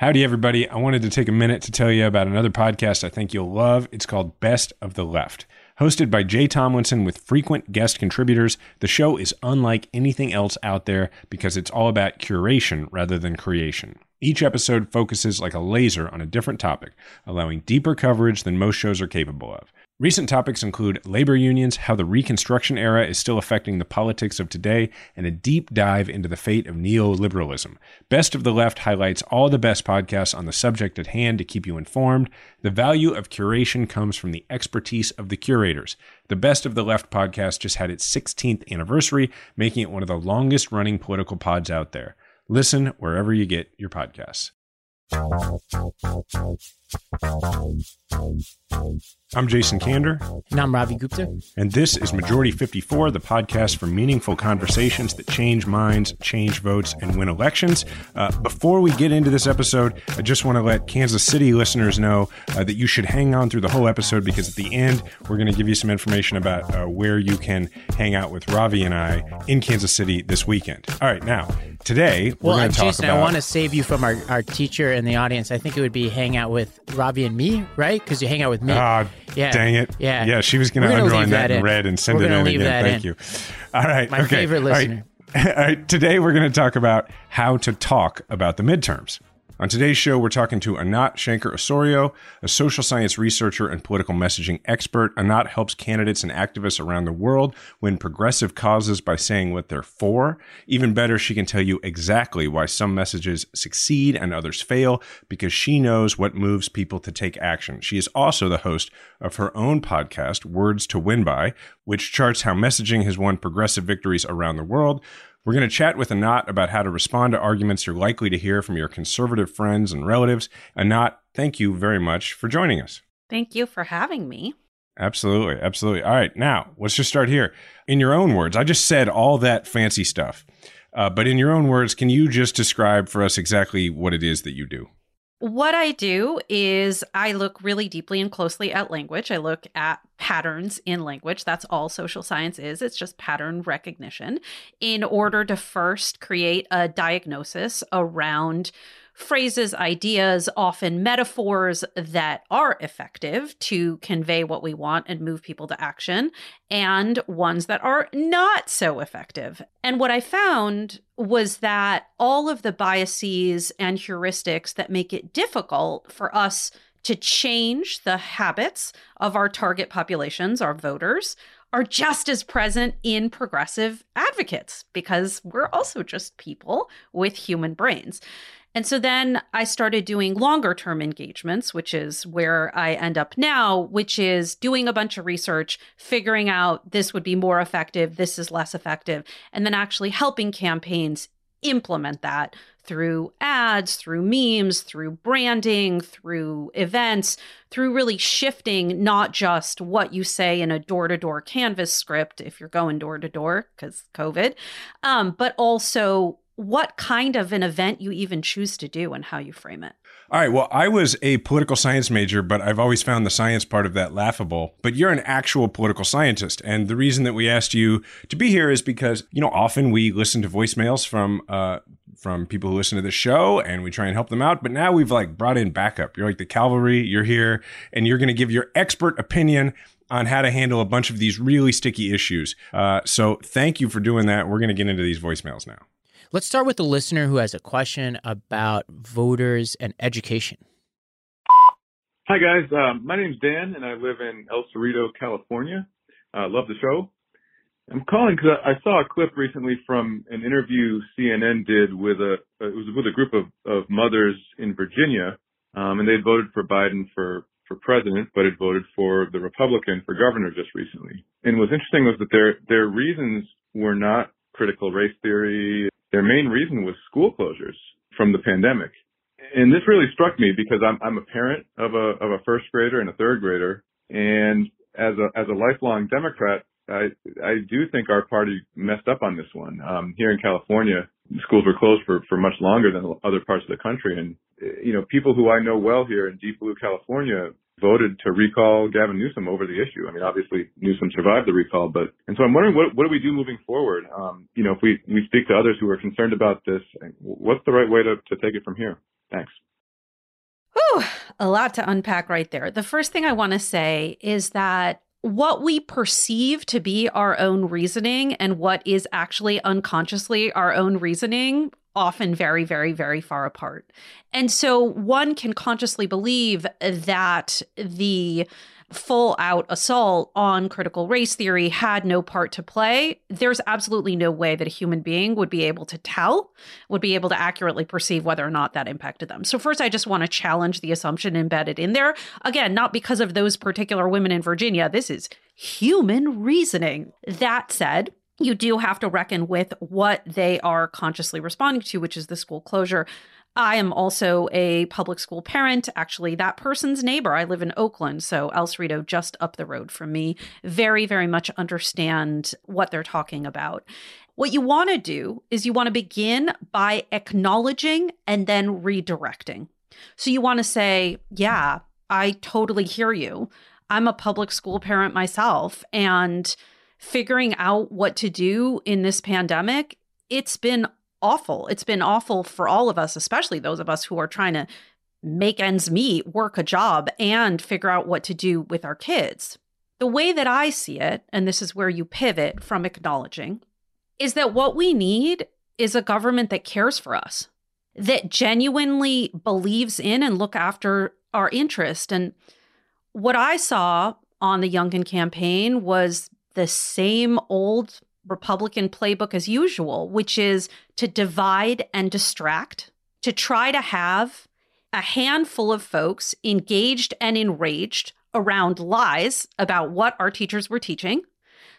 Howdy, everybody. I wanted to take a minute to tell you about another podcast I think you'll love. It's called Best of the Left. Hosted by Jay Tomlinson with frequent guest contributors, the show is unlike anything else out there because it's all about curation rather than creation. Each episode focuses like a laser on a different topic, allowing deeper coverage than most shows are capable of. Recent topics include labor unions, how the Reconstruction era is still affecting the politics of today, and a deep dive into the fate of neoliberalism. Best of the Left highlights all the best podcasts on the subject at hand to keep you informed. The value of curation comes from the expertise of the curators. The Best of the Left podcast just had its 16th anniversary, making it one of the longest running political pods out there. Listen wherever you get your podcasts. I'm Jason Kander. And I'm Ravi Gupta. And this is Majority 54, the podcast for meaningful conversations that change minds, change votes, and win elections. Uh, before we get into this episode, I just want to let Kansas City listeners know uh, that you should hang on through the whole episode because at the end, we're going to give you some information about uh, where you can hang out with Ravi and I in Kansas City this weekend. All right, now, today, we're well, going to talk Jason, about. I want to save you from our, our teacher in the audience. I think it would be hang out with Ravi and me, right? Because you hang out with me. Ah, yeah. dang it. Yeah. Yeah, she was going to underline that, that in in. red and send We're it in again. Thank in. you. All right. My okay. favorite All right. All right. Today, we're going to talk about how to talk about the midterms. On today's show, we're talking to Anat Shenker Osorio, a social science researcher and political messaging expert. Anat helps candidates and activists around the world win progressive causes by saying what they're for. Even better, she can tell you exactly why some messages succeed and others fail because she knows what moves people to take action. She is also the host of her own podcast, Words to Win By, which charts how messaging has won progressive victories around the world. We're going to chat with Anat about how to respond to arguments you're likely to hear from your conservative friends and relatives. Anat, thank you very much for joining us. Thank you for having me. Absolutely. Absolutely. All right. Now, let's just start here. In your own words, I just said all that fancy stuff. Uh, but in your own words, can you just describe for us exactly what it is that you do? What I do is I look really deeply and closely at language. I look at patterns in language. That's all social science is. It's just pattern recognition in order to first create a diagnosis around phrases, ideas, often metaphors that are effective to convey what we want and move people to action, and ones that are not so effective. And what I found was that all of the biases and heuristics that make it difficult for us to change the habits of our target populations, our voters, are just as present in progressive advocates because we're also just people with human brains. And so then I started doing longer term engagements, which is where I end up now, which is doing a bunch of research, figuring out this would be more effective, this is less effective, and then actually helping campaigns implement that through ads, through memes, through branding, through events, through really shifting not just what you say in a door to door canvas script if you're going door to door because COVID, um, but also what kind of an event you even choose to do and how you frame it. All right. Well, I was a political science major, but I've always found the science part of that laughable. But you're an actual political scientist. And the reason that we asked you to be here is because, you know, often we listen to voicemails from, uh, from people who listen to the show and we try and help them out. But now we've like brought in backup. You're like the cavalry, you're here and you're going to give your expert opinion on how to handle a bunch of these really sticky issues. Uh, so thank you for doing that. We're going to get into these voicemails now. Let's start with the listener who has a question about voters and education. Hi, guys. Um, my name's Dan, and I live in El Cerrito, California. Uh, love the show. I'm calling because I saw a clip recently from an interview CNN did with a it was with a group of, of mothers in Virginia, um, and they voted for Biden for for president, but had voted for the Republican for governor just recently. And what's interesting was that their their reasons were not critical race theory. Their main reason was school closures from the pandemic. And this really struck me because I'm I'm a parent of a of a first grader and a third grader, and as a as a lifelong Democrat, I I do think our party messed up on this one. Um, here in California, schools were closed for for much longer than other parts of the country, and you know people who I know well here in deep blue California voted to recall Gavin Newsom over the issue. I mean, obviously Newsom survived the recall, but and so I'm wondering what what do we do moving forward? Um, you know, if we we speak to others who are concerned about this, what's the right way to to take it from here? Thanks. Whew, a lot to unpack right there. The first thing I want to say is that what we perceive to be our own reasoning and what is actually unconsciously our own reasoning often very very very far apart. And so one can consciously believe that the full out assault on critical race theory had no part to play, there's absolutely no way that a human being would be able to tell, would be able to accurately perceive whether or not that impacted them. So, first, I just want to challenge the assumption embedded in there. Again, not because of those particular women in Virginia. This is human reasoning. That said, you do have to reckon with what they are consciously responding to, which is the school closure. I am also a public school parent. Actually, that person's neighbor. I live in Oakland, so El Cerrito just up the road from me. Very, very much understand what they're talking about. What you want to do is you want to begin by acknowledging and then redirecting. So you want to say, Yeah, I totally hear you. I'm a public school parent myself, and figuring out what to do in this pandemic, it's been awful. It's been awful for all of us, especially those of us who are trying to make ends meet, work a job, and figure out what to do with our kids. The way that I see it, and this is where you pivot from acknowledging, is that what we need is a government that cares for us, that genuinely believes in and look after our interest. And what I saw on the Youngkin campaign was the same old Republican playbook as usual, which is to divide and distract, to try to have a handful of folks engaged and enraged around lies about what our teachers were teaching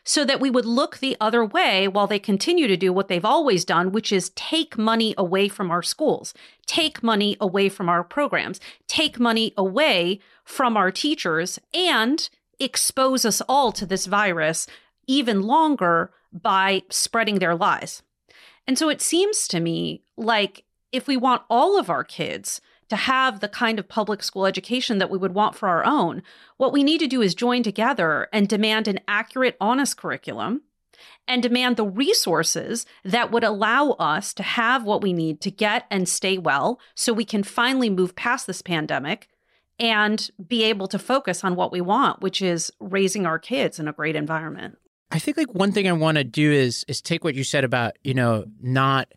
so that we would look the other way while they continue to do what they've always done, which is take money away from our schools, take money away from our programs, take money away from our teachers, and expose us all to this virus even longer by spreading their lies. And so it seems to me like if we want all of our kids to have the kind of public school education that we would want for our own, what we need to do is join together and demand an accurate, honest curriculum and demand the resources that would allow us to have what we need to get and stay well so we can finally move past this pandemic and be able to focus on what we want, which is raising our kids in a great environment. I think like one thing I want to do is is take what you said about, you know, not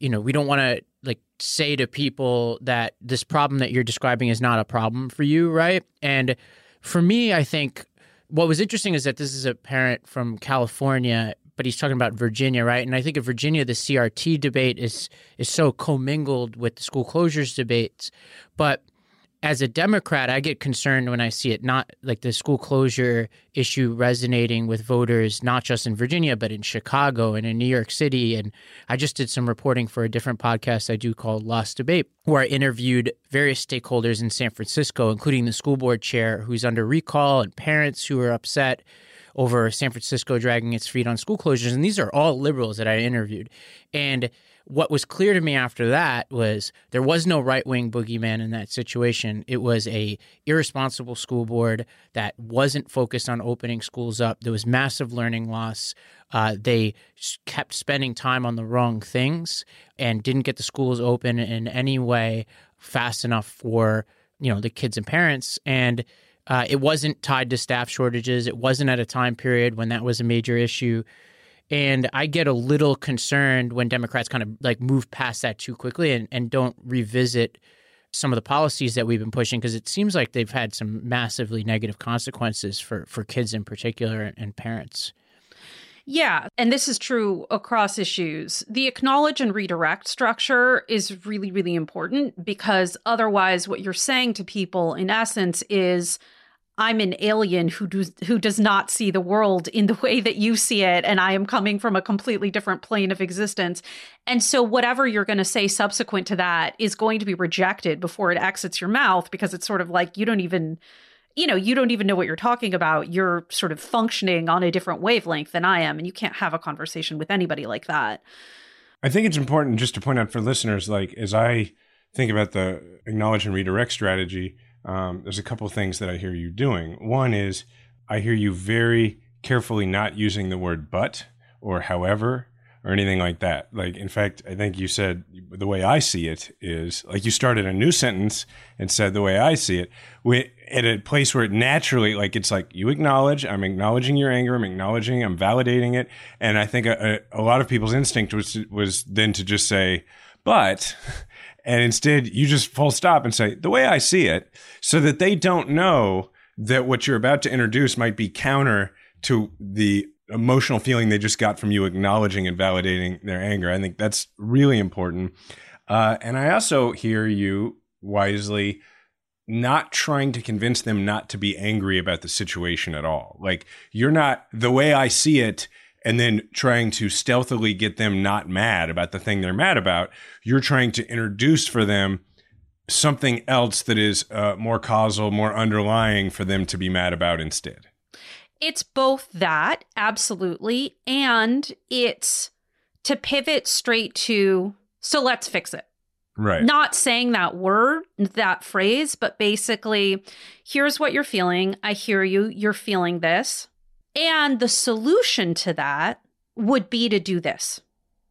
you know, we don't want to like say to people that this problem that you're describing is not a problem for you, right? And for me, I think what was interesting is that this is a parent from California, but he's talking about Virginia, right? And I think in Virginia, the CRT debate is is so commingled with the school closures debates. But as a Democrat, I get concerned when I see it not like the school closure issue resonating with voters, not just in Virginia, but in Chicago and in New York City. And I just did some reporting for a different podcast I do called Lost Debate, where I interviewed various stakeholders in San Francisco, including the school board chair who's under recall and parents who are upset over San Francisco dragging its feet on school closures. And these are all liberals that I interviewed. And what was clear to me after that was there was no right wing boogeyman in that situation. It was a irresponsible school board that wasn't focused on opening schools up. There was massive learning loss. Uh, they kept spending time on the wrong things and didn't get the schools open in any way fast enough for you know the kids and parents and. Uh, it wasn't tied to staff shortages. It wasn't at a time period when that was a major issue. And I get a little concerned when Democrats kind of like move past that too quickly and, and don't revisit some of the policies that we've been pushing because it seems like they've had some massively negative consequences for for kids in particular and parents. Yeah, and this is true across issues. The acknowledge and redirect structure is really, really important because otherwise, what you're saying to people in essence is, I'm an alien who does who does not see the world in the way that you see it and I am coming from a completely different plane of existence. And so whatever you're going to say subsequent to that is going to be rejected before it exits your mouth because it's sort of like you don't even you know, you don't even know what you're talking about. You're sort of functioning on a different wavelength than I am and you can't have a conversation with anybody like that. I think it's important just to point out for listeners like as I think about the acknowledge and redirect strategy, um, there's a couple things that I hear you doing. One is I hear you very carefully not using the word but or however or anything like that. Like, in fact, I think you said the way I see it is like you started a new sentence and said the way I see it we, at a place where it naturally, like, it's like you acknowledge, I'm acknowledging your anger, I'm acknowledging, I'm validating it. And I think a, a, a lot of people's instinct was, was then to just say, but and instead, you just full stop and say, the way I see it, so that they don't know that what you're about to introduce might be counter to the emotional feeling they just got from you acknowledging and validating their anger. I think that's really important. Uh, and I also hear you wisely not trying to convince them not to be angry about the situation at all. Like, you're not, the way I see it, and then trying to stealthily get them not mad about the thing they're mad about. You're trying to introduce for them something else that is uh, more causal, more underlying for them to be mad about instead. It's both that, absolutely, and it's to pivot straight to, so let's fix it. Right. Not saying that word, that phrase, but basically, here's what you're feeling. I hear you. You're feeling this. And the solution to that would be to do this.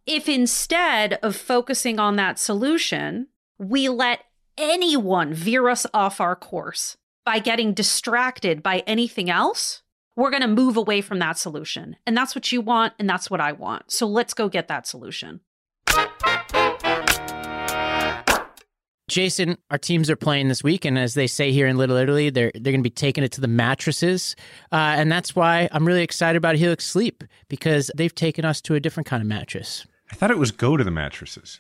If instead of focusing on that solution, we let anyone veer us off our course by getting distracted by anything else, we're going to move away from that solution. And that's what you want, and that's what I want. So let's go get that solution. Jason, our teams are playing this week, and as they say here in Little Italy, they're they're going to be taking it to the mattresses, uh, and that's why I'm really excited about Helix Sleep because they've taken us to a different kind of mattress. I thought it was go to the mattresses.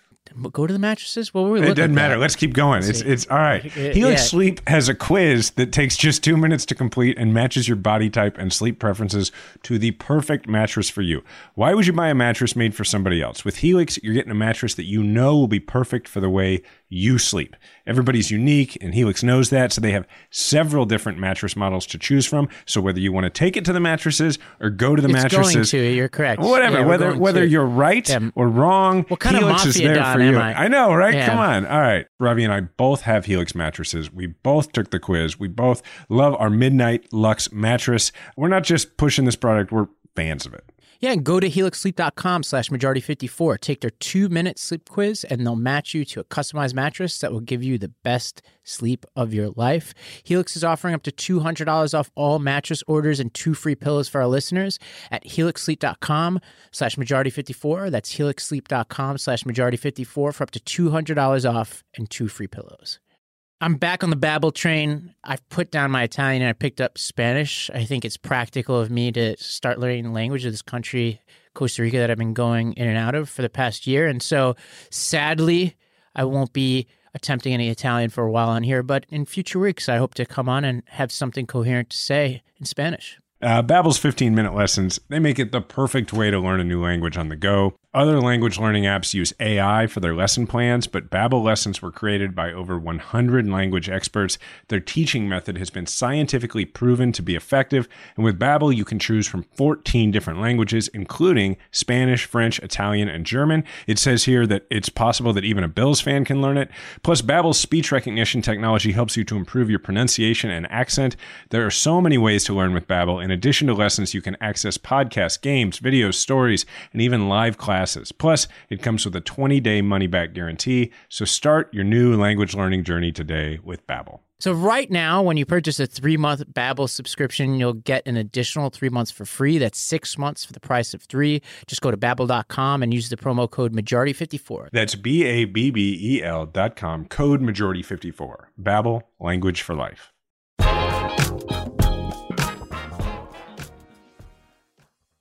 Go to the mattresses. What were we? It doesn't matter. Let's keep going. It's it's all right. Helix yeah. Sleep has a quiz that takes just two minutes to complete and matches your body type and sleep preferences to the perfect mattress for you. Why would you buy a mattress made for somebody else? With Helix, you're getting a mattress that you know will be perfect for the way you sleep. Everybody's unique, and Helix knows that, so they have several different mattress models to choose from. So whether you want to take it to the mattresses or go to the it's mattresses, going to, you're correct. Whatever, yeah, whether whether to. you're right yeah. or wrong, what kind Helix of is there Don for you. I? I? know, right? Yeah. Come on. All right, Ravi and I both have Helix mattresses. We both took the quiz. We both love our Midnight Luxe mattress. We're not just pushing this product; we're fans of it. Yeah, and go to helixsleep.com slash majority54. Take their two minute sleep quiz, and they'll match you to a customized mattress that will give you the best sleep of your life. Helix is offering up to $200 off all mattress orders and two free pillows for our listeners at helixsleep.com slash majority54. That's helixsleep.com slash majority54 for up to $200 off and two free pillows. I'm back on the Babbel train. I've put down my Italian and I picked up Spanish. I think it's practical of me to start learning the language of this country, Costa Rica, that I've been going in and out of for the past year. And so, sadly, I won't be attempting any Italian for a while on here, but in future weeks, I hope to come on and have something coherent to say in Spanish. Uh, Babbel's 15 minute lessons, they make it the perfect way to learn a new language on the go. Other language learning apps use AI for their lesson plans, but Babbel lessons were created by over 100 language experts. Their teaching method has been scientifically proven to be effective, and with Babbel you can choose from 14 different languages including Spanish, French, Italian, and German. It says here that it's possible that even a Bills fan can learn it. Plus Babbel's speech recognition technology helps you to improve your pronunciation and accent. There are so many ways to learn with Babbel. In addition to lessons, you can access podcasts, games, videos, stories, and even live classes classes. Plus, it comes with a 20-day money-back guarantee. So start your new language learning journey today with Babbel. So right now, when you purchase a three-month Babbel subscription, you'll get an additional three months for free. That's six months for the price of three. Just go to babbel.com and use the promo code majority54. That's B-A-B-B-E-L dot com, code majority54. Babbel, language for life.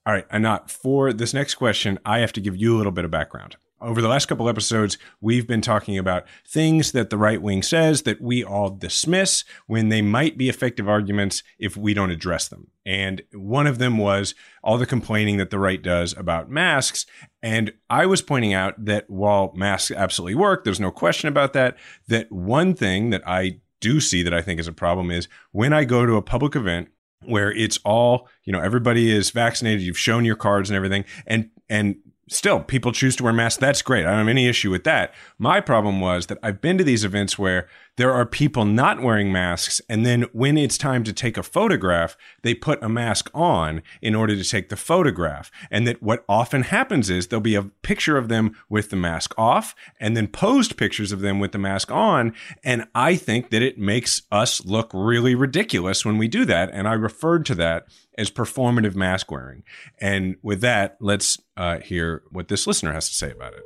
All right, Anat, for this next question, I have to give you a little bit of background. Over the last couple episodes, we've been talking about things that the right wing says that we all dismiss when they might be effective arguments if we don't address them. And one of them was all the complaining that the right does about masks. And I was pointing out that while masks absolutely work, there's no question about that, that one thing that I do see that I think is a problem is when I go to a public event where it's all you know everybody is vaccinated you've shown your cards and everything and and still people choose to wear masks. That's great. I don't have any issue with that. My problem was that i've been to these events where there are people not wearing masks and then when it's time to take a photograph they put a mask on in order to take the photograph. And that what often happens is there'll be a picture of them with the mask off and then posed pictures of them with the mask on. And i think that it makes us look really ridiculous when we do that. And i referred to that as performative mask wearing and with that let's uh, hear what this listener has to say about it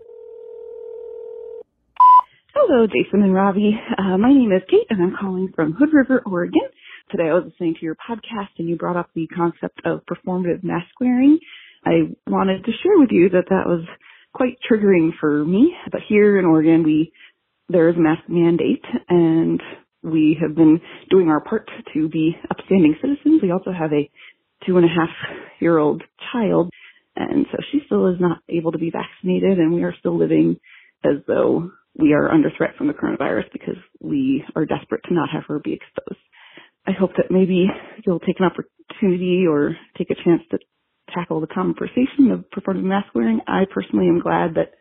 Hello, Jason and Ravi. Uh, my name is Kate, and I'm calling from Hood River, Oregon. Today I was listening to your podcast, and you brought up the concept of performative mask wearing. I wanted to share with you that that was quite triggering for me. But here in Oregon, we there is a mask mandate, and we have been doing our part to be upstanding citizens. We also have a two and a half year old child, and so she still is not able to be vaccinated, and we are still living as though we are under threat from the coronavirus because we are desperate to not have her be exposed. I hope that maybe you'll take an opportunity or take a chance to tackle the conversation of performative mask wearing. I personally am glad that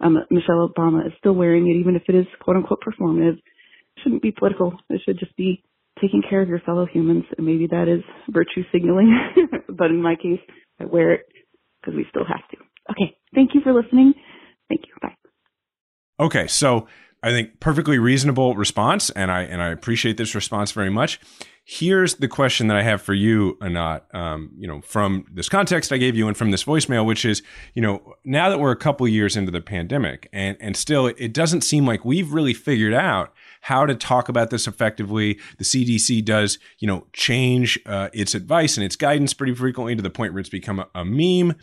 um, Michelle Obama is still wearing it, even if it is quote unquote performative. It shouldn't be political. It should just be taking care of your fellow humans. And maybe that is virtue signaling. but in my case, I wear it because we still have to. Okay. Thank you for listening. Thank you. Bye. Okay, so I think perfectly reasonable response, and I and I appreciate this response very much. Here's the question that I have for you, Anat. Um, you know, from this context I gave you and from this voicemail, which is, you know, now that we're a couple years into the pandemic, and and still, it doesn't seem like we've really figured out how to talk about this effectively. The CDC does, you know, change uh, its advice and its guidance pretty frequently to the point where it's become a, a meme.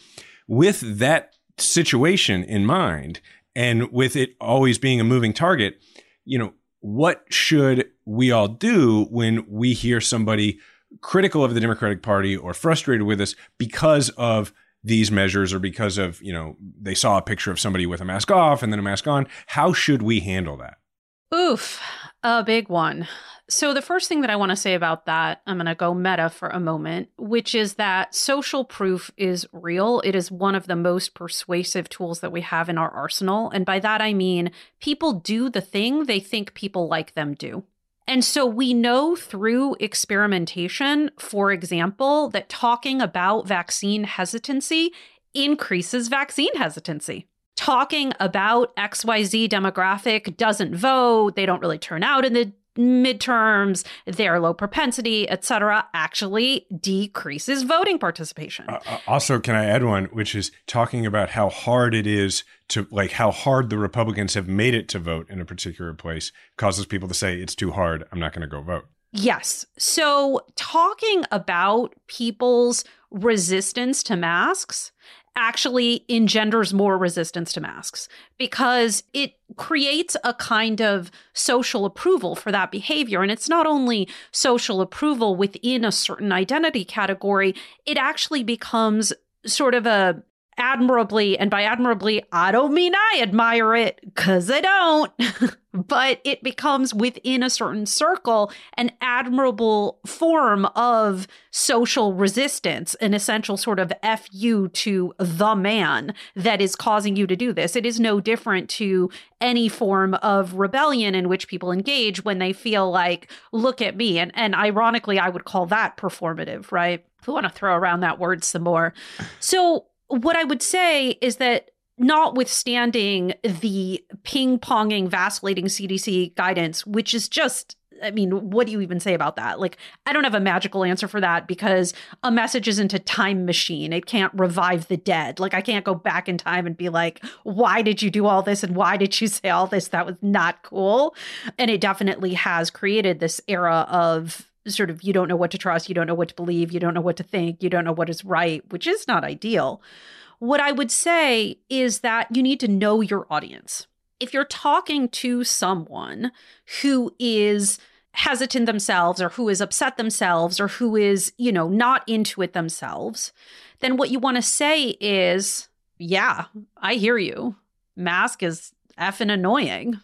With that situation in mind and with it always being a moving target, you know, what should we all do when we hear somebody critical of the Democratic Party or frustrated with us because of these measures or because of, you know, they saw a picture of somebody with a mask off and then a mask on? How should we handle that? Oof, a big one. So, the first thing that I want to say about that, I'm going to go meta for a moment, which is that social proof is real. It is one of the most persuasive tools that we have in our arsenal. And by that, I mean people do the thing they think people like them do. And so we know through experimentation, for example, that talking about vaccine hesitancy increases vaccine hesitancy talking about XYZ demographic doesn't vote, they don't really turn out in the midterms, their low propensity, etc., actually decreases voting participation. Uh, uh, also, can I add one, which is talking about how hard it is to like how hard the Republicans have made it to vote in a particular place causes people to say it's too hard. I'm not going to go vote. Yes. So, talking about people's resistance to masks actually engenders more resistance to masks because it creates a kind of social approval for that behavior. And it's not only social approval within a certain identity category, it actually becomes sort of a admirably, and by admirably, I don't mean I admire it because I don't, but it becomes within a certain circle an admirable form of social resistance, an essential sort of FU to the man that is causing you to do this. It is no different to any form of rebellion in which people engage when they feel like, look at me. And, and ironically, I would call that performative, right? We want to throw around that word some more. So what I would say is that notwithstanding the ping ponging, vacillating CDC guidance, which is just I mean, what do you even say about that? Like, I don't have a magical answer for that because a message isn't a time machine. It can't revive the dead. Like, I can't go back in time and be like, why did you do all this? And why did you say all this? That was not cool. And it definitely has created this era of sort of you don't know what to trust, you don't know what to believe, you don't know what to think, you don't know what is right, which is not ideal. What I would say is that you need to know your audience. If you're talking to someone who is hesitant themselves or who is upset themselves or who is, you know, not into it themselves, then what you want to say is, yeah, I hear you. Mask is effing annoying.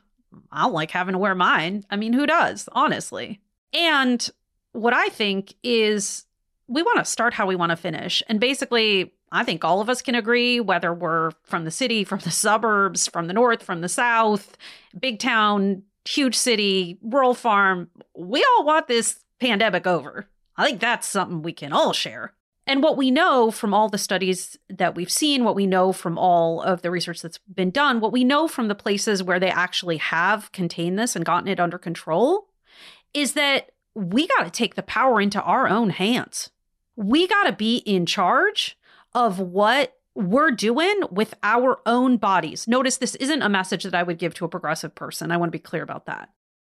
I don't like having to wear mine. I mean, who does, honestly? And what I think is we want to start how we want to finish. And basically, I think all of us can agree, whether we're from the city, from the suburbs, from the north, from the south, big town, huge city, rural farm, we all want this pandemic over. I think that's something we can all share. And what we know from all the studies that we've seen, what we know from all of the research that's been done, what we know from the places where they actually have contained this and gotten it under control is that we got to take the power into our own hands. We got to be in charge of what we're doing with our own bodies. Notice this isn't a message that I would give to a progressive person. I want to be clear about that.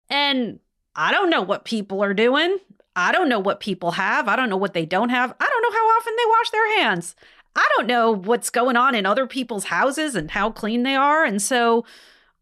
And I don't know what people are doing. I don't know what people have. I don't know what they don't have. I don't know how often they wash their hands. I don't know what's going on in other people's houses and how clean they are. And so,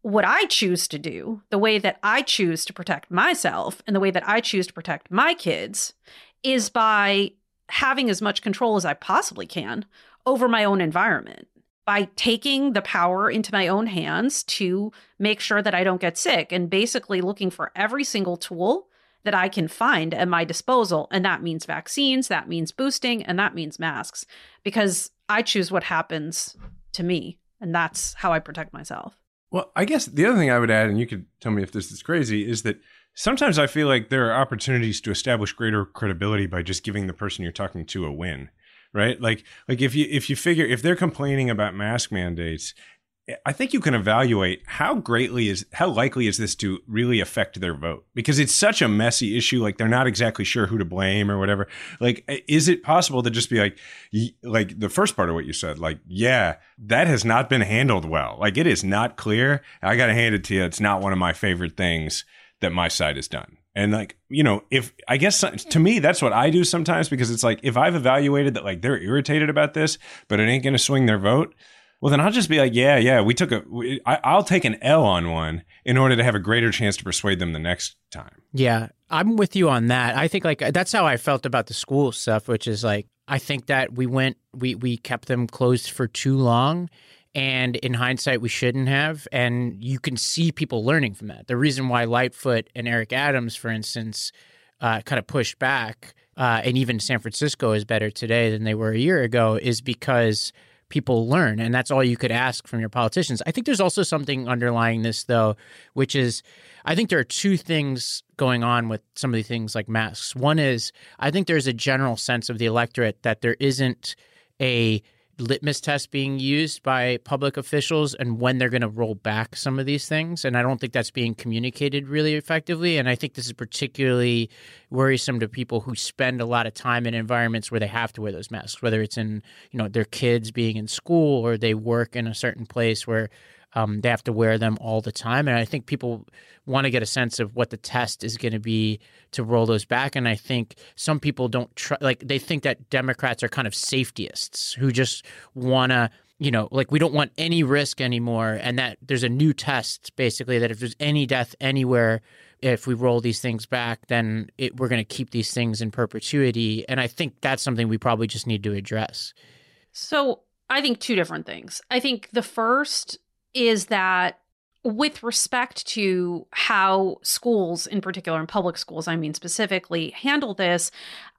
what I choose to do, the way that I choose to protect myself and the way that I choose to protect my kids is by having as much control as I possibly can over my own environment by taking the power into my own hands to make sure that I don't get sick and basically looking for every single tool that I can find at my disposal. And that means vaccines, that means boosting, and that means masks because I choose what happens to me. And that's how I protect myself. Well, I guess the other thing I would add, and you could tell me if this is crazy, is that sometimes I feel like there are opportunities to establish greater credibility by just giving the person you're talking to a win. Right? Like like if you if you figure if they're complaining about mask mandates, I think you can evaluate how greatly is how likely is this to really affect their vote? Because it's such a messy issue like they're not exactly sure who to blame or whatever. Like is it possible to just be like like the first part of what you said like yeah that has not been handled well. Like it is not clear. I got to hand it to you. It's not one of my favorite things that my side has done. And like, you know, if I guess to me, that's what I do sometimes because it's like, if I've evaluated that like they're irritated about this, but it ain't going to swing their vote, well, then I'll just be like, yeah, yeah, we took a, we, I, I'll take an L on one in order to have a greater chance to persuade them the next time. Yeah, I'm with you on that. I think like that's how I felt about the school stuff, which is like, I think that we went, we, we kept them closed for too long and in hindsight, we shouldn't have. And you can see people learning from that. The reason why Lightfoot and Eric Adams, for instance, uh, kind of pushed back, uh, and even San Francisco is better today than they were a year ago, is because people learn. And that's all you could ask from your politicians. I think there's also something underlying this, though, which is I think there are two things going on with some of the things like masks. One is I think there's a general sense of the electorate that there isn't a litmus test being used by public officials and when they're going to roll back some of these things. And I don't think that's being communicated really effectively. And I think this is particularly worrisome to people who spend a lot of time in environments where they have to wear those masks, whether it's in, you know, their kids being in school or they work in a certain place where um, they have to wear them all the time. And I think people want to get a sense of what the test is going to be to roll those back. And I think some people don't try, like, they think that Democrats are kind of safetyists who just want to, you know, like we don't want any risk anymore. And that there's a new test basically that if there's any death anywhere, if we roll these things back, then it, we're going to keep these things in perpetuity. And I think that's something we probably just need to address. So I think two different things. I think the first is that with respect to how schools, in particular, in public schools, I mean specifically, handle this,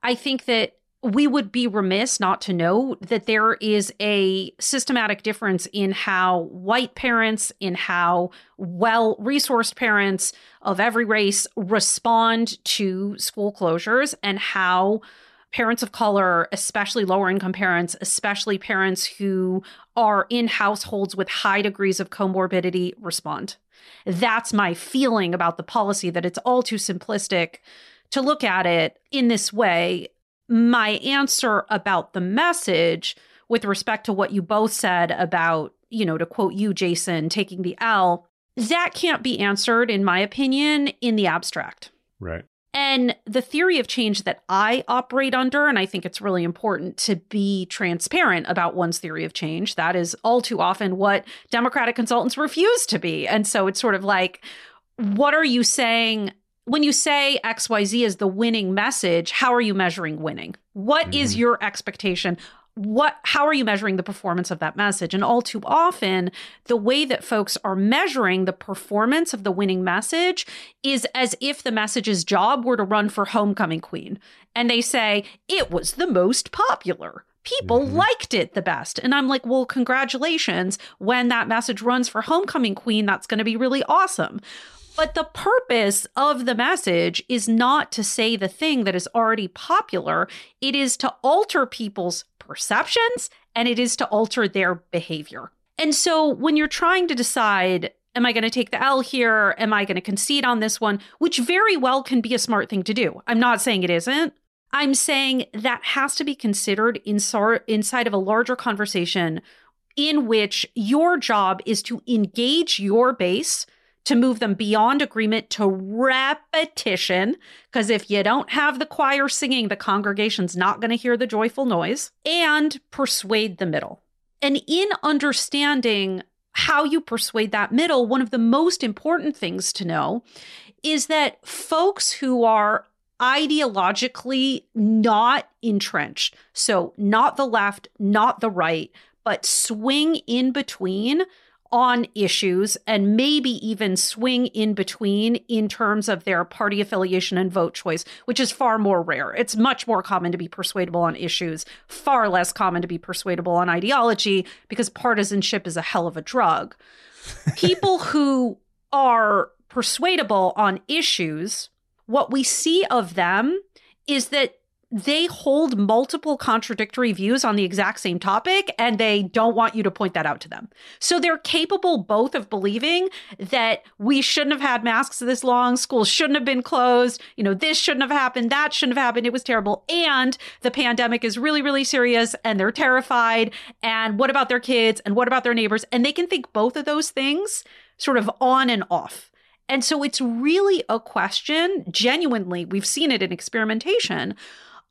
I think that we would be remiss not to know that there is a systematic difference in how white parents, in how well resourced parents of every race respond to school closures, and how parents of color, especially lower income parents, especially parents who are in households with high degrees of comorbidity, respond. That's my feeling about the policy that it's all too simplistic to look at it in this way. My answer about the message with respect to what you both said about, you know, to quote you, Jason, taking the L, that can't be answered, in my opinion, in the abstract. Right. And the theory of change that I operate under, and I think it's really important to be transparent about one's theory of change, that is all too often what Democratic consultants refuse to be. And so it's sort of like, what are you saying? When you say XYZ is the winning message, how are you measuring winning? What mm-hmm. is your expectation? What how are you measuring the performance of that message? And all too often the way that folks are measuring the performance of the winning message is as if the message's job were to run for homecoming queen. And they say it was the most popular. People mm-hmm. liked it the best. And i'm like well congratulations. When that message runs for homecoming queen that's going to be really awesome but the purpose of the message is not to say the thing that is already popular. It is to alter people's perceptions and it is to alter their behavior. And so when you're trying to decide, am I going to take the L here? Am I going to concede on this one? Which very well can be a smart thing to do. I'm not saying it isn't. I'm saying that has to be considered inside of a larger conversation in which your job is to engage your base to move them beyond agreement to repetition. Because if you don't have the choir singing, the congregation's not going to hear the joyful noise, and persuade the middle. And in understanding how you persuade that middle, one of the most important things to know is that folks who are ideologically not entrenched, so not the left, not the right, but swing in between on issues and maybe even swing in between in terms of their party affiliation and vote choice, which is far more rare. It's much more common to be persuadable on issues, far less common to be persuadable on ideology because partisanship is a hell of a drug. People who are persuadable on issues, what we see of them is that they hold multiple contradictory views on the exact same topic and they don't want you to point that out to them. So they're capable both of believing that we shouldn't have had masks this long, schools shouldn't have been closed, you know, this shouldn't have happened, that shouldn't have happened, it was terrible, and the pandemic is really, really serious and they're terrified. And what about their kids and what about their neighbors? And they can think both of those things sort of on and off. And so it's really a question, genuinely, we've seen it in experimentation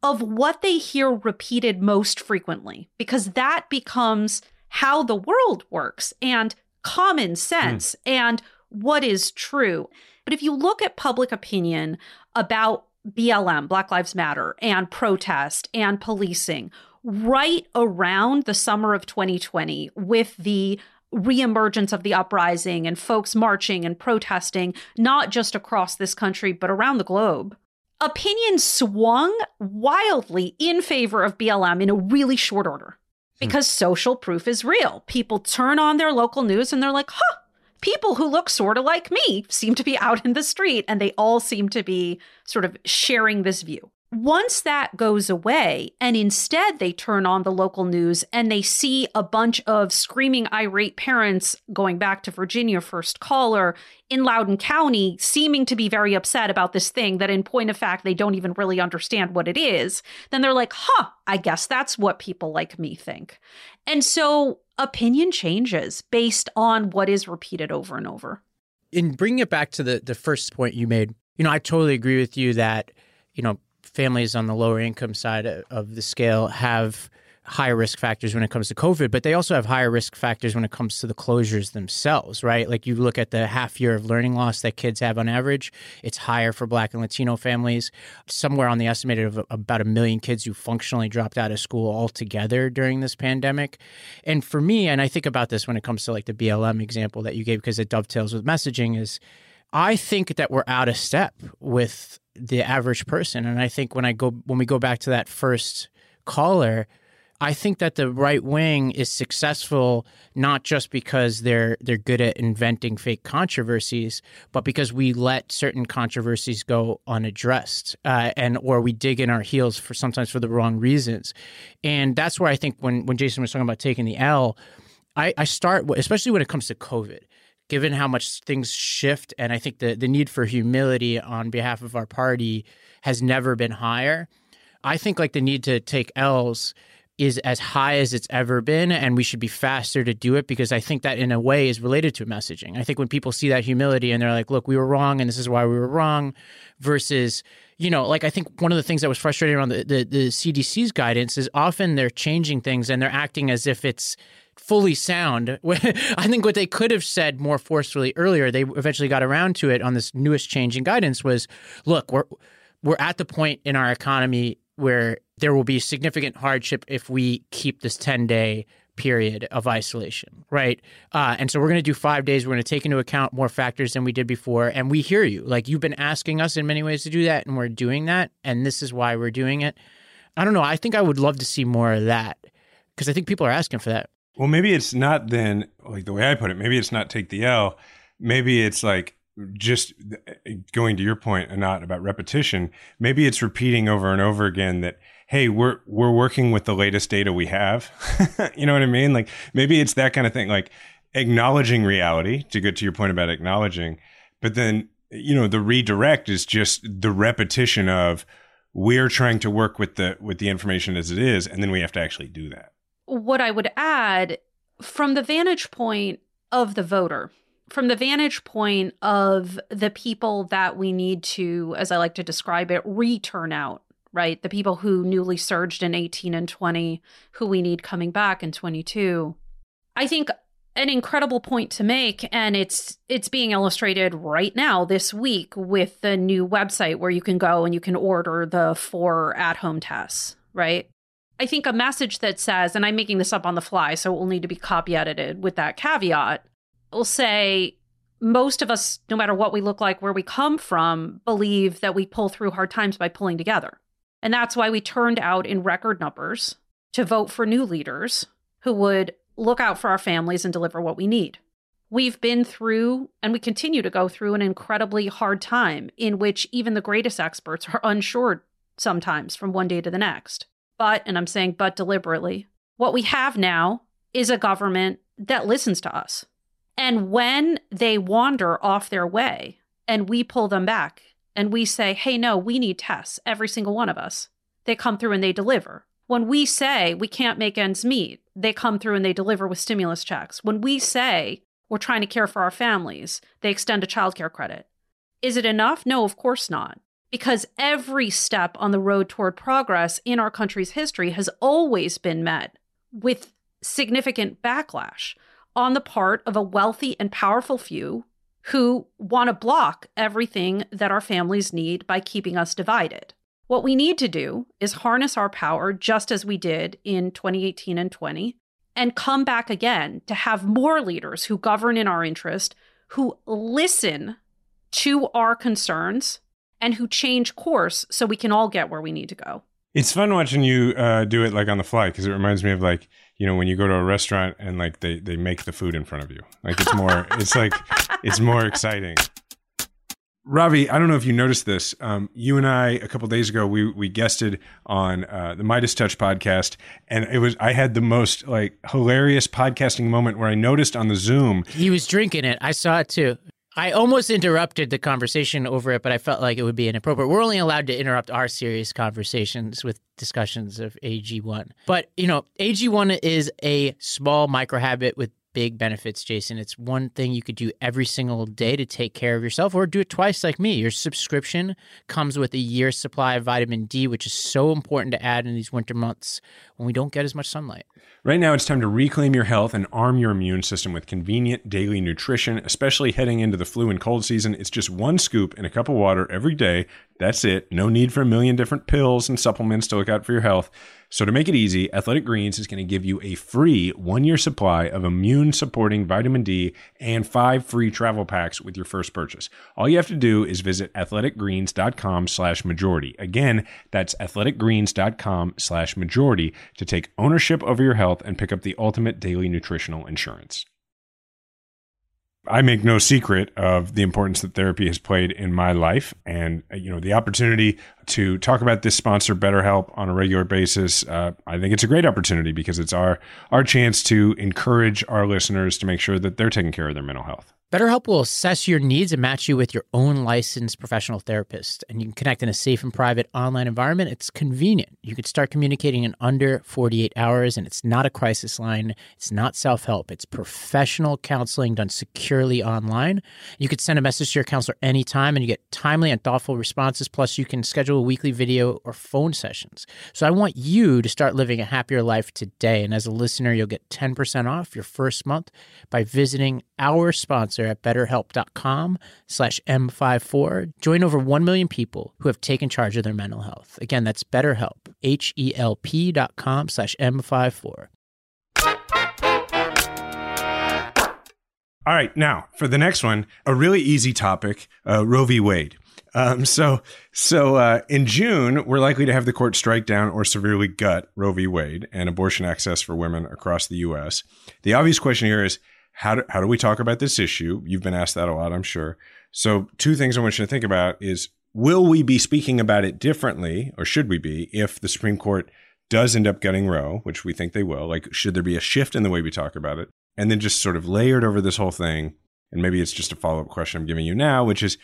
of what they hear repeated most frequently, because that becomes how the world works and common sense mm. and what is true. But if you look at public opinion about BLM, Black Lives Matter, and protest and policing, right around the summer of 2020, with the reemergence of the uprising and folks marching and protesting, not just across this country, but around the globe, opinion swung wildly in favor of BLM in a really short order hmm. because social proof is real. People turn on their local news and they're like, huh, people who look sort of like me seem to be out in the street and they all seem to be sort of sharing this view. Once that goes away, and instead they turn on the local news and they see a bunch of screaming, irate parents going back to Virginia First Caller in Loudoun County, seeming to be very upset about this thing that, in point of fact, they don't even really understand what it is, then they're like, huh, I guess that's what people like me think. And so opinion changes based on what is repeated over and over. In bringing it back to the, the first point you made, you know, I totally agree with you that, you know, families on the lower income side of the scale have higher risk factors when it comes to COVID, but they also have higher risk factors when it comes to the closures themselves, right? Like you look at the half year of learning loss that kids have on average, it's higher for Black and Latino families. Somewhere on the estimated of about a million kids who functionally dropped out of school altogether during this pandemic. And for me, and I think about this when it comes to like the BLM example that you gave because it dovetails with messaging, is I think that we're out of step with the average person. And I think when I go when we go back to that first caller, I think that the right wing is successful not just because they're they're good at inventing fake controversies, but because we let certain controversies go unaddressed, uh, and or we dig in our heels for sometimes for the wrong reasons, and that's where I think when when Jason was talking about taking the L, I, I start especially when it comes to COVID given how much things shift and i think the, the need for humility on behalf of our party has never been higher. I think like the need to take l's is as high as it's ever been and we should be faster to do it because i think that in a way is related to messaging. I think when people see that humility and they're like look we were wrong and this is why we were wrong versus you know like i think one of the things that was frustrating around the, the, the cdc's guidance is often they're changing things and they're acting as if it's fully sound. I think what they could have said more forcefully earlier, they eventually got around to it on this newest change in guidance was, look, we're we're at the point in our economy where there will be significant hardship if we keep this 10 day period of isolation, right? Uh, and so we're going to do five days. We're going to take into account more factors than we did before. And we hear you. Like you've been asking us in many ways to do that, and we're doing that. And this is why we're doing it. I don't know. I think I would love to see more of that because I think people are asking for that. Well, maybe it's not then like the way I put it. Maybe it's not take the L. Maybe it's like just eh, going to your point, Anat, about repetition. Maybe it's repeating over and over again that hey, we're we're working with the latest data we have. you know what I mean? Like maybe it's that kind of thing. Like acknowledging reality to get to your point about acknowledging, but then you know the redirect is just the repetition of we're trying to work with the with the information as it is, and then we have to actually do that what I would add from the vantage point of the voter, from the vantage point of the people that we need to, as I like to describe it, return out, right? The people who newly surged in 18 and 20, who we need coming back in 22. I think an incredible point to make and it's it's being illustrated right now this week with the new website where you can go and you can order the four at-home tests, right? I think a message that says, and I'm making this up on the fly, so it will need to be copy edited with that caveat, will say, most of us, no matter what we look like, where we come from, believe that we pull through hard times by pulling together. And that's why we turned out in record numbers to vote for new leaders who would look out for our families and deliver what we need. We've been through, and we continue to go through, an incredibly hard time in which even the greatest experts are unsure sometimes from one day to the next. But, and I'm saying but deliberately, what we have now is a government that listens to us. And when they wander off their way and we pull them back and we say, hey, no, we need tests, every single one of us, they come through and they deliver. When we say we can't make ends meet, they come through and they deliver with stimulus checks. When we say we're trying to care for our families, they extend a childcare credit. Is it enough? No, of course not because every step on the road toward progress in our country's history has always been met with significant backlash on the part of a wealthy and powerful few who want to block everything that our families need by keeping us divided. What we need to do is harness our power just as we did in 2018 and 20 and come back again to have more leaders who govern in our interest, who listen to our concerns and who change course so we can all get where we need to go. It's fun watching you uh, do it like on the fly because it reminds me of like you know when you go to a restaurant and like they they make the food in front of you. Like it's more it's like it's more exciting. Ravi, I don't know if you noticed this. Um, you and I a couple days ago we we guested on uh, the MeidasTouch podcast, and it was I had the most like hilarious podcasting moment where I noticed on the Zoom he was drinking it. I saw it too. I almost interrupted the conversation over it, but I felt like it would be inappropriate. We're only allowed to interrupt our serious conversations with discussions of AG1. But, you know, AG1 is a small micro habit with big benefits, Jason. It's one thing you could do every single day to take care of yourself or do it twice like me. Your subscription comes with a year's supply of vitamin D, which is so important to add in these winter months when we don't get as much sunlight. Right now, it's time to reclaim your health and arm your immune system with convenient daily nutrition, especially heading into the flu and cold season. It's just one scoop in a cup of water every day, That's it. No need for a million different pills and supplements to look out for your health. So, to make it easy, Athletic Greens is going to give you a free one year supply of immune supporting vitamin D and five free travel packs with your first purchase. All you have to do is visit athleticgreens.com slash majority. Again, that's athleticgreens.com slash majority to take ownership over your health and pick up the ultimate daily nutritional insurance. I make no secret of the importance that therapy has played in my life, and uh, you know the opportunity to talk about this sponsor, BetterHelp, on a regular basis. Uh, I think it's a great opportunity because it's our our chance to encourage our listeners to make sure that they're taking care of their mental health. BetterHelp will assess your needs and match you with your own licensed professional therapist. And you can connect in a safe and private online environment. It's convenient. You could start communicating in under 48 hours, and it's not a crisis line. It's not self help. It's professional counseling done securely online. You could send a message to your counselor anytime, and you get timely and thoughtful responses. Plus, you can schedule weekly video or phone sessions. So I want you to start living a happier life today. And as a listener, you'll get 10% off your first month by visiting our sponsor at betterhelp.com slash M54. Join over 1 million people who have taken charge of their mental health. Again, that's betterhelp, H-E-L-P dot com slash M54. All right, now for the next one, a really easy topic: uh, Roe v. Wade. Um, so, so uh, in June, we're likely to have the court strike down or severely gut Roe v. Wade and abortion access for women across the U.S. The obvious question here is how do, how do we talk about this issue? You've been asked that a lot, I'm sure. So, two things I want you to think about is will we be speaking about it differently, or should we be, if the Supreme Court does end up getting Roe, which we think they will? Like, should there be a shift in the way we talk about it? And then just sort of layered over this whole thing, and maybe it's just a follow up question I'm giving you now, which is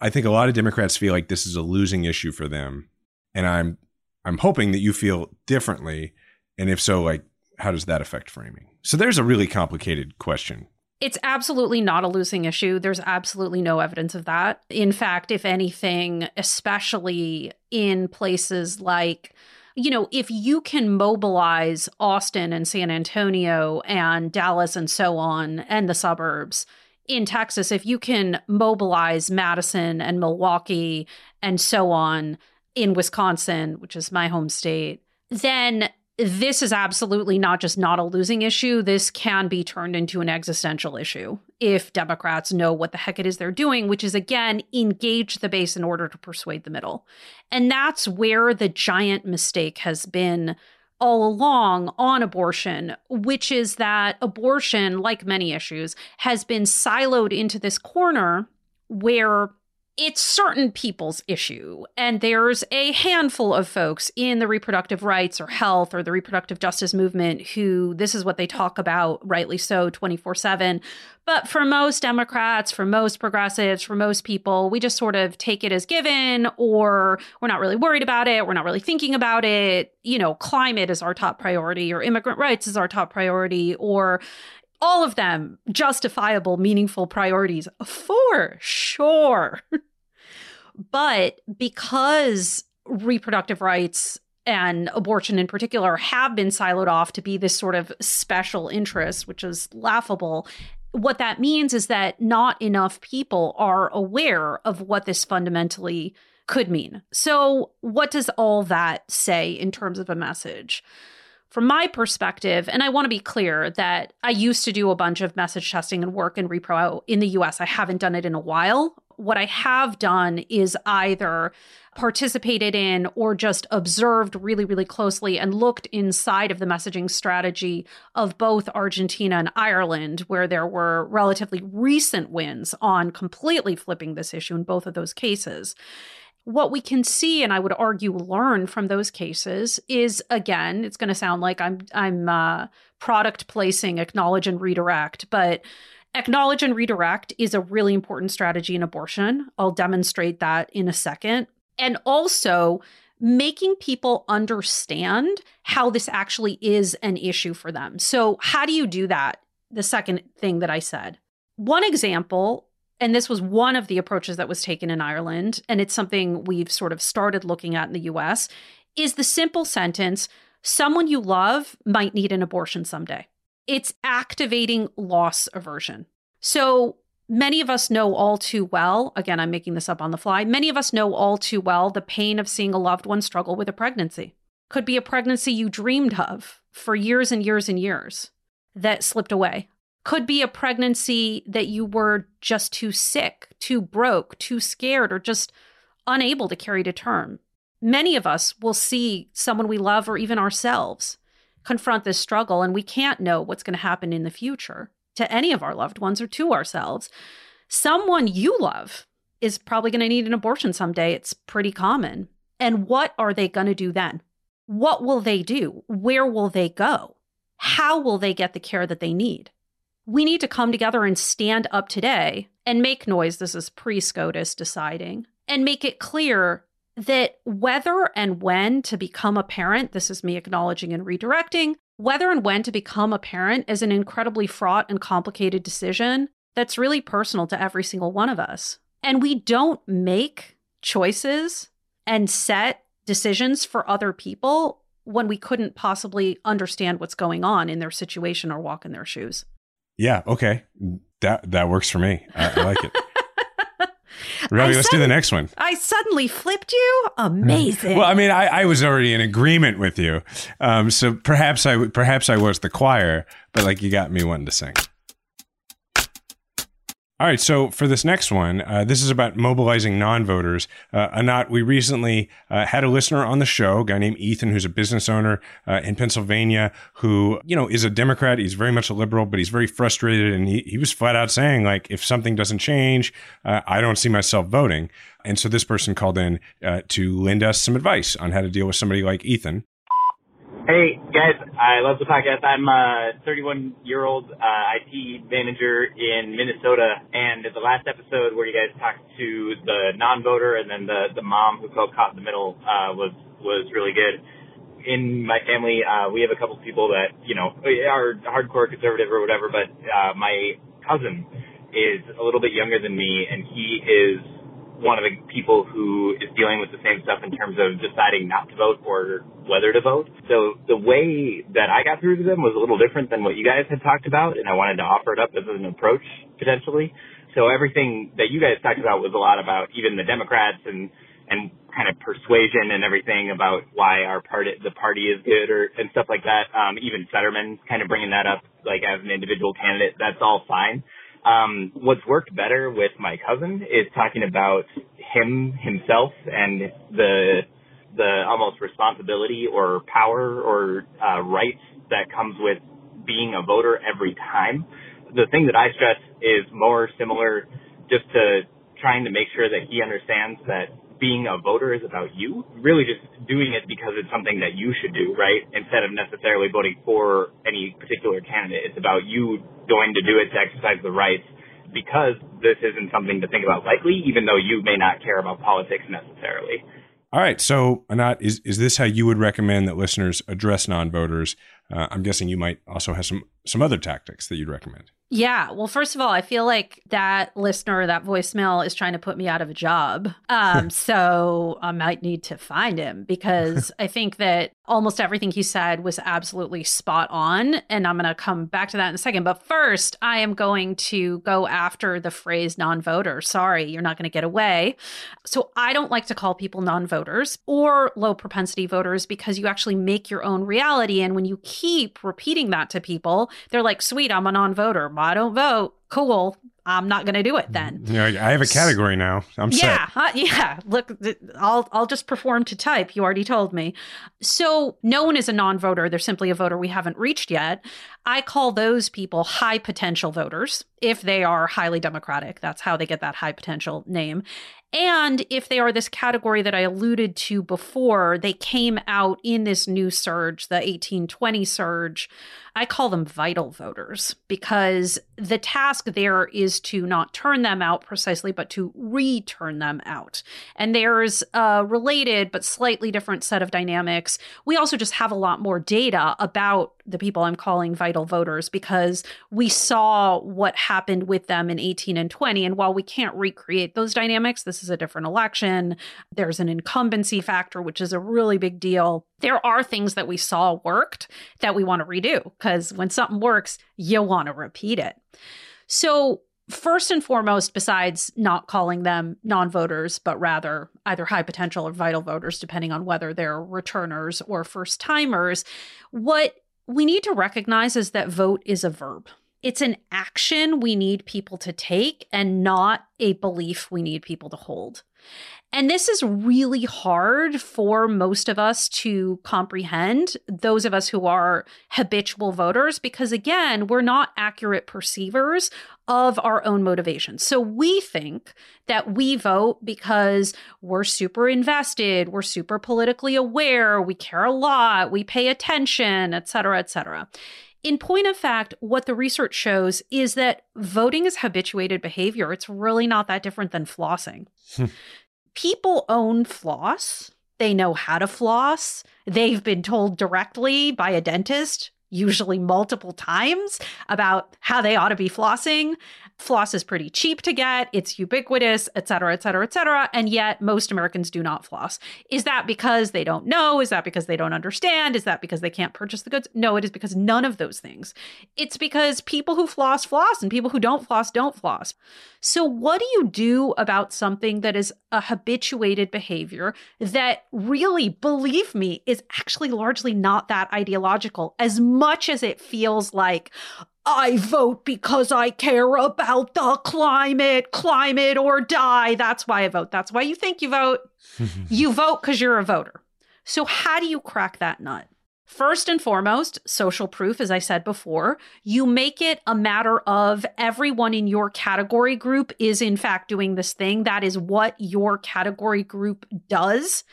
I think a lot of Democrats feel like this is a losing issue for them. And I'm I'm hoping that you feel differently. And if so, like how does that affect framing? So there's a really complicated question. It's absolutely not a losing issue. There's absolutely no evidence of that. In fact, if anything, especially in places like you know, if you can mobilize Austin and San Antonio and Dallas and so on and the suburbs in Texas, if you can mobilize Madison and Milwaukee and so on in Wisconsin, which is my home state, then this is absolutely not just not a losing issue. This can be turned into an existential issue if Democrats know what the heck it is they're doing, which is again, engage the base in order to persuade the middle. And that's where the giant mistake has been all along on abortion, which is that abortion, like many issues, has been siloed into this corner where it's certain people's issue. And there's a handful of folks in the reproductive rights or health or the reproductive justice movement who this is what they talk about, rightly so, 24 7. But for most Democrats, for most progressives, for most people, we just sort of take it as given or we're not really worried about it. We're not really thinking about it. You know, climate is our top priority or immigrant rights is our top priority or, all of them justifiable, meaningful priorities for sure. but because reproductive rights and abortion in particular have been siloed off to be this sort of special interest, which is laughable. What that means is that not enough people are aware of what this fundamentally could mean. So, what does all that say in terms of a message? From my perspective, and I want to be clear that I used to do a bunch of message testing and work in repro in the US. I haven't done it in a while. What I have done is either participated in or just observed really, really closely and looked inside of the messaging strategy of both Argentina and Ireland, where there were relatively recent wins on completely flipping this issue in both of those cases what we can see and i would argue learn from those cases is again it's going to sound like i'm i'm uh, product placing acknowledge and redirect but acknowledge and redirect is a really important strategy in abortion. I'll demonstrate that in a second. And also making people understand how this actually is an issue for them. So how do you do that? The second thing that i said. One example and this was one of the approaches that was taken in Ireland, and it's something we've sort of started looking at in the US, is the simple sentence someone you love might need an abortion someday. It's activating loss aversion. So Many of us know all too well, again, I'm making this up on the fly. Many of us know all too well the pain of seeing a loved one struggle with a pregnancy. Could be a pregnancy you dreamed of for years and years and years that slipped away. Could be a pregnancy that you were just too sick, too broke, too scared, or just unable to carry to term. Many of us will see someone we love or even ourselves confront this struggle, and we can't know what's going to happen in the future to any of our loved ones or to ourselves. Someone you love is probably going to need an abortion someday. It's pretty common. And what are they going to do then? What will they do? Where will they go? How will they get the care that they need? We need to come together and stand up today and make noise. This is pre SCOTUS deciding and make it clear that whether and when to become a parent, this is me acknowledging and redirecting, whether and when to become a parent is an incredibly fraught and complicated decision that's really personal to every single one of us. And we don't make choices and set decisions for other people when we couldn't possibly understand what's going on in their situation or walk in their shoes. Yeah, okay. That that works for me. I, I like it. Ravi, let's do the next one. I suddenly flipped you. Amazing. well, I mean, I, I, was already in agreement with you, um, so perhaps I perhaps I was the choir, but like you got me wanting to sing. All right, so for this next one, uh, this is about mobilizing non-voters. Uh, Anat, we recently uh, had a listener on the show, a guy named Ethan, who's a business owner uh, in Pennsylvania, who you know is a Democrat. He's very much a liberal, but he's very frustrated, and he he was flat out saying like, if something doesn't change, uh, I don't see myself voting. And so this person called in uh, to lend us some advice on how to deal with somebody like Ethan. Hey guys, I love the podcast. I'm a 31 year old uh, IT manager in Minnesota, and the last episode where you guys talked to the non-voter and then the the mom who felt caught in the middle uh, was was really good. In my family, uh, we have a couple people that you know are hardcore conservative or whatever, but uh, my cousin is a little bit younger than me, and he is one of the people who is dealing with the same stuff in terms of deciding not to vote or whether to vote. So the way that I got through to them was a little different than what you guys had talked about, and I wanted to offer it up as an approach potentially. So everything that you guys talked about was a lot about even the Democrats and and kind of persuasion and everything about why our party the party is good or and stuff like that. Um, even Fetterman kind of bringing that up like as an individual candidate. That's all fine. Um, what's worked better with my cousin is talking about him himself and the the almost responsibility or power or uh, rights that comes with being a voter every time. The thing that I stress is more similar just to trying to make sure that he understands that being a voter is about you, really just doing it because it's something that you should do, right? Instead of necessarily voting for any particular candidate. It's about you going to do it to exercise the rights because this isn't something to think about lightly, even though you may not care about politics necessarily. All right. So, Anat, is, is this how you would recommend that listeners address non voters? Uh, I'm guessing you might also have some, some other tactics that you'd recommend. Yeah. Well, first of all, I feel like that listener, that voicemail is trying to put me out of a job. Um, so I might need to find him because I think that almost everything he said was absolutely spot on. And I'm going to come back to that in a second. But first, I am going to go after the phrase non voter. Sorry, you're not going to get away. So I don't like to call people non voters or low propensity voters because you actually make your own reality. And when you keep repeating that to people, they're like, sweet, I'm a non voter I don't vote. Cool. I'm not going to do it then. Yeah, I have a category now. I'm yeah, set. Uh, yeah. Look, I'll I'll just perform to type. You already told me. So no one is a non-voter. They're simply a voter we haven't reached yet. I call those people high potential voters if they are highly democratic. That's how they get that high potential name. And if they are this category that I alluded to before, they came out in this new surge, the 1820 surge. I call them vital voters because the task there is to not turn them out precisely, but to return them out. And there's a related but slightly different set of dynamics. We also just have a lot more data about the people I'm calling vital voters because we saw what happened with them in 18 and 20. And while we can't recreate those dynamics, this is a different election. There's an incumbency factor, which is a really big deal. There are things that we saw worked that we want to redo because when something works, you want to repeat it. So, first and foremost, besides not calling them non voters, but rather either high potential or vital voters, depending on whether they're returners or first timers, what we need to recognize is that vote is a verb. It's an action we need people to take and not a belief we need people to hold. And this is really hard for most of us to comprehend, those of us who are habitual voters, because again, we're not accurate perceivers of our own motivations. So we think that we vote because we're super invested, we're super politically aware, we care a lot, we pay attention, et cetera, et cetera. In point of fact, what the research shows is that voting is habituated behavior. It's really not that different than flossing. Hmm. people own floss. They know how to floss. They've been told directly by a dentist, usually multiple times, about how they ought to be flossing. Floss is pretty cheap to get, it's ubiquitous, et cetera, et cetera, et cetera. And yet most Americans do not floss. Is that because they don't know? Is that because they don't understand? Is that because they can't purchase the goods? No, it is because none of those things. It's because people who floss, floss, and people who don't floss, don't floss. So, what do you do about something that is a habituated behavior that really, believe me, is actually largely not that ideological as much as it feels like, I vote because I care about the climate, climate or die. That's why I vote. That's why you think you vote. you vote because you're a voter. So, how do you crack that nut? First and foremost, social proof, as I said before, you make it a matter of everyone in your category group is in fact doing this thing. That is what your category group does.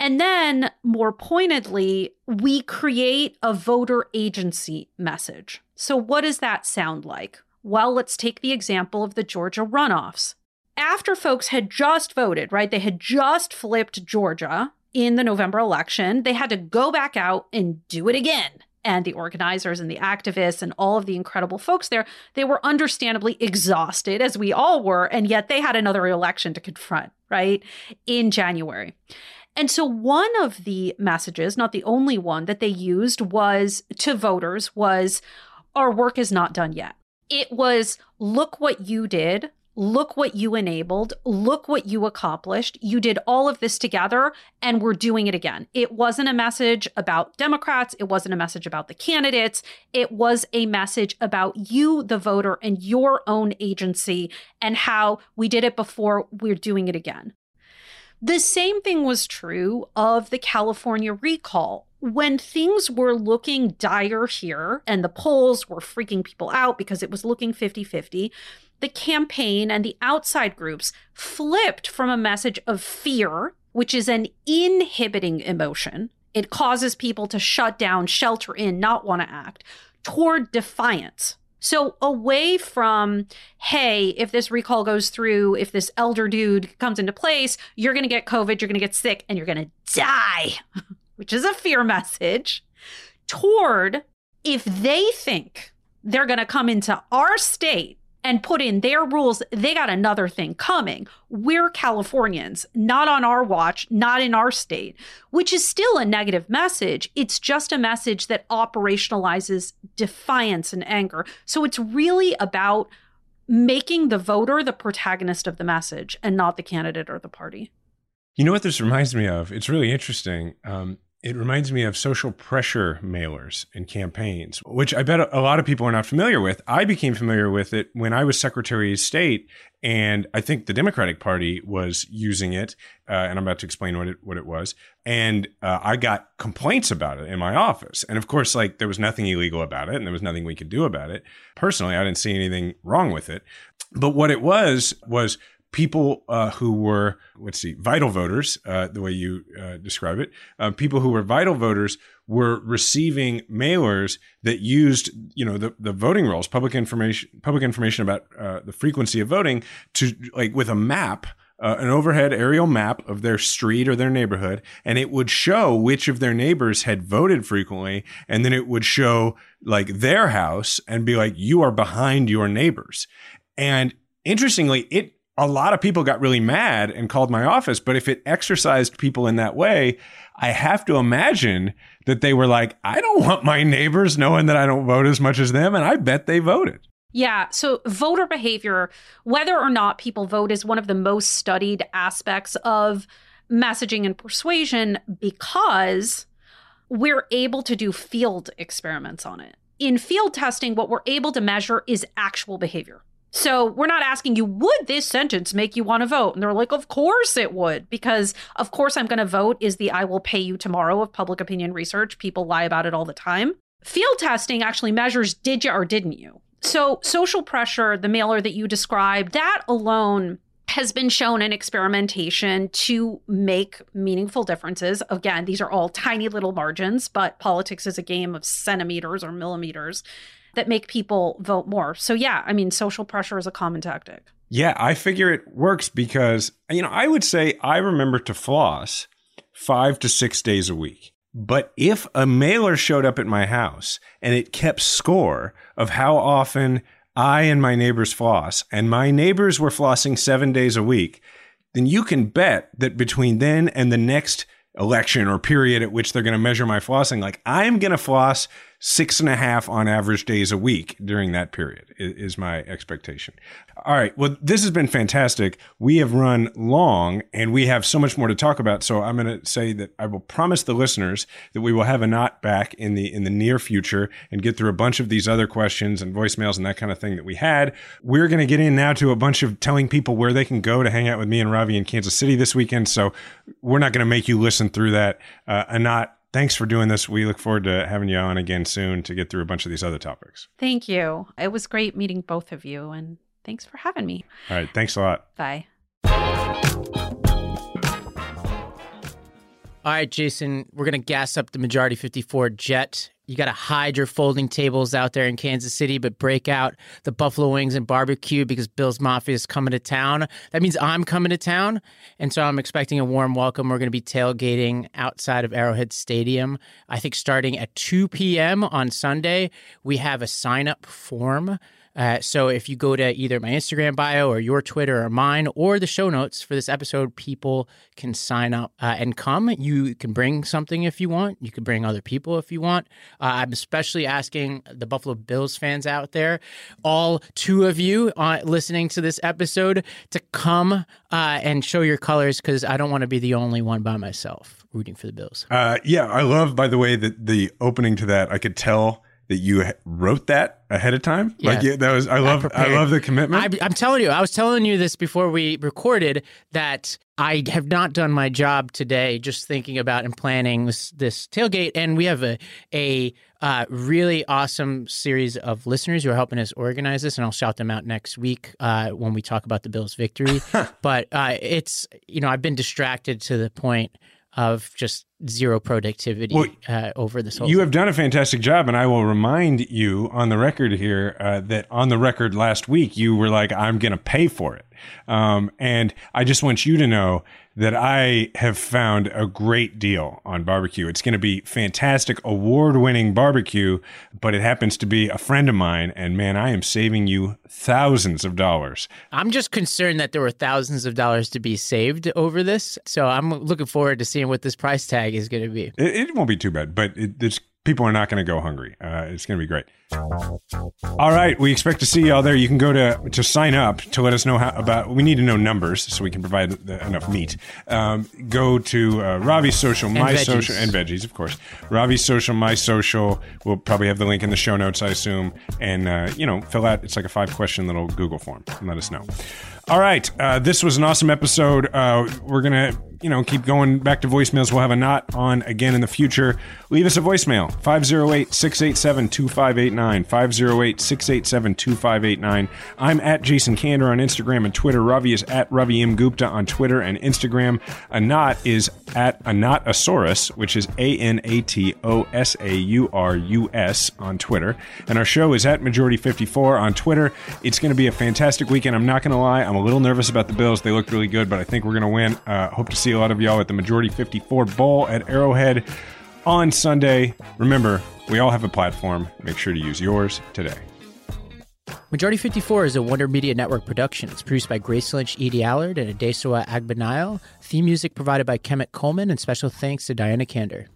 And then, more pointedly, we create a voter agency message. So, what does that sound like? Well, let's take the example of the Georgia runoffs. After folks had just voted, right, they had just flipped Georgia in the November election, they had to go back out and do it again. And the organizers and the activists and all of the incredible folks there, they were understandably exhausted, as we all were. And yet they had another election to confront, right, in January. And so one of the messages, not the only one that they used was to voters was our work is not done yet. It was look what you did, look what you enabled, look what you accomplished. You did all of this together, and we're doing it again. It wasn't a message about Democrats, it wasn't a message about the candidates. It was a message about you, the voter, and your own agency, and how we did it before, we're doing it again. The same thing was true of the California recall when things were looking dire here and the polls were freaking people out because it was looking 50 50, the campaign and the outside groups flipped from a message of fear, which is an inhibiting emotion. It causes people to shut down, shelter in, not want to act, toward defiance. So, away from, hey, if this recall goes through, if this elder dude comes into place, you're going to get COVID, you're going to get sick, and you're going to die. which is a fear message, toward if they think they're going to come into our state and put in their rules, they got another thing coming. We're Californians, not on our watch, not in our state, which is still a negative message. It's just a message that operationalizes defiance and anger. So it's really about making the voter the protagonist of the message and not the candidate or the party. You know what this reminds me of? It's really interesting. Um, it reminds me of social pressure mailers and campaigns, which I bet a lot of people are not familiar with. I became familiar with it when I was Secretary of State, and I think the Democratic Party was using it. Uh, and I'm about to explain what it what it was. And uh, I got complaints about it in my office, and of course, like there was nothing illegal about it, and there was nothing we could do about it. Personally, I didn't see anything wrong with it. But what it was was people uh, who were, let's see, vital voters, uh, the way you uh, describe it, uh, people who were vital voters were receiving mailers that used, you know, the, the voting rolls, public information, public information about uh, the frequency of voting, to like with a map. Uh, an overhead aerial map of their street or their neighborhood, and it would show which of their neighbors had voted frequently, and then it would show like their house and be like, you are behind your neighbors. And interestingly, it a lot of people got really mad and called my office. But if it exercised people in that way, I have to imagine that they were like, I don't want my neighbors knowing that I don't vote as much as them. And I bet they voted. Yeah. So, voter behavior, whether or not people vote, is one of the most studied aspects of messaging and persuasion because we're able to do field experiments on it. In field testing, what we're able to measure is actual behavior. So we're not asking you, would this sentence make you want to vote? And they're like, of course it would, because of course I'm going to vote is the I will pay you tomorrow of public opinion research. People lie about it all the time. Field testing actually measures did you or didn't you? So social pressure, the mailer that you described, that alone has been shown in experimentation to make meaningful differences. Again, these are all tiny little margins, but politics is a game of centimeters or millimeters that make people vote more. So, yeah, I mean, social pressure is a common tactic. Yeah, I figure it works because, you know, I would say I remember to floss five to six days a week. But if a mailer showed up at my house and it kept score of how often I and my neighbors floss, and my neighbors were flossing seven days a week, then you can bet that between then and the next election or period at which they're going to measure my flossing, like I'm going to floss six and a half on average days a week during that period is my expectation. All right. Well, this has been fantastic. We have run long and we have so much more to talk about. So I'm going to say that I will promise the listeners that we will have Anat back in the, in the near future and get through a bunch of these other questions and voicemails and that kind of thing that we had. We're going to get in now to a bunch of telling people where they can go to hang out with me and Ravi in Kansas City this weekend. So we're not going to make you listen through that. Uh, Anat, thanks for doing this. We look forward to having you on again soon to get through a bunch of these other topics. Thank you. It was great meeting both of you, and thanks for having me. All right. Thanks a lot. Bye. All right, Jason, we're going to gas up the Majority 54 jet you got to hide your folding tables out there in Kansas City, but break out the buffalo wings and barbecue because Bill's Mafia is coming to town. That means I'm coming to town. And so I'm expecting a warm welcome. We're going to be tailgating outside of Arrowhead Stadium. I think starting at 2 p.m. on Sunday, we have a sign up form uh, so if you go to either my Instagram bio or your Twitter or mine or the show notes for this episode, people can sign up uh, and come. You can bring something if you want. You can bring other people if you want. Uh, I'm especially asking the Buffalo Bills fans out there, all two of you uh, listening to this episode, to come uh, and show your colors because I don't want to be the only one by myself rooting for the Bills. yeah, I love, by the way, that the opening to that, I could tell that you wrote that ahead of time. Yeah. Like yeah, that was I love I love the commitment. I, am telling you, I was telling you this before we recorded that I have not done my job today. Just thinking about and planning this this tailgate, and we have a a uh, really awesome series of listeners who are helping us organize this, and I'll shout them out next week uh, when we talk about the Bills' victory. but uh, it's you know I've been distracted to the point of just zero productivity well, uh, over this whole. You thing. have done a fantastic job, and I will remind you on the record here uh, that on the record last week you were like, "I'm going to pay for it," um, and I just want you to know that I have found a great deal on barbecue. It's going to be fantastic, award winning barbecue, but it happens to be a friend of mine. And man, I am saving you thousands of dollars. I'm just concerned that there were thousands of dollars to be saved over this. So I'm looking forward to seeing what this price tag is going to be. It, it won't be too bad, but it, it's people are not going to go hungry. Uh, it's going to be great. All right, we expect to see y'all there. You can go to to sign up to let us know how about. We need to know numbers so we can provide the, enough meat. Um, go to uh, Ravi's social, and my veggies. social, and veggies, of course. Ravi's social, my social. We'll probably have the link in the show notes, I assume. And uh, you know, fill out. It's like a five question little Google form and let us know. All right, uh, this was an awesome episode. Uh, we're gonna you know, keep going back to voicemails. We'll have Anat on again in the future. Leave us a voicemail 508 687 2589. 508 687 2589. I'm at Jason Kander on Instagram and Twitter. Ravi is at Ravi M. Gupta on Twitter and Instagram. Anat is at Anatosaurus, which is A N A T O S A U R U S on Twitter. And our show is at Majority 54 on Twitter. It's going to be a fantastic weekend. I'm not going to lie. I'm a little nervous about the Bills. They look really good, but I think we're going to win. Uh, hope to see a lot of y'all at the Majority 54 Bowl at Arrowhead on Sunday. Remember, we all have a platform. Make sure to use yours today. Majority 54 is a Wonder Media Network production. It's produced by Grace Lynch, Edie Allard, and Adesuwa Agbonile. Theme music provided by Kemet Coleman, and special thanks to Diana Kander.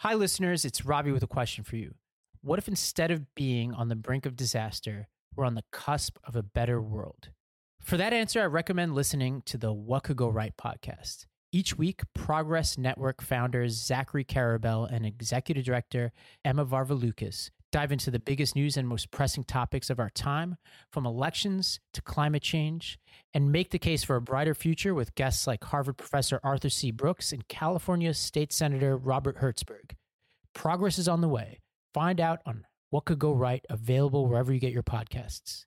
Hi, listeners. It's Robbie with a question for you. What if instead of being on the brink of disaster, we're on the cusp of a better world? For that answer, I recommend listening to the What Could Go Right podcast. Each week, Progress Network founders Zachary Karabell and executive director Emma Varvaloucas dive into the biggest news and most pressing topics of our time, from elections to climate change, and make the case for a brighter future with guests like Harvard professor Arthur C. Brooks and California State Senator Robert Hertzberg. Progress is on the way. Find out on what could go right, available wherever you get your podcasts.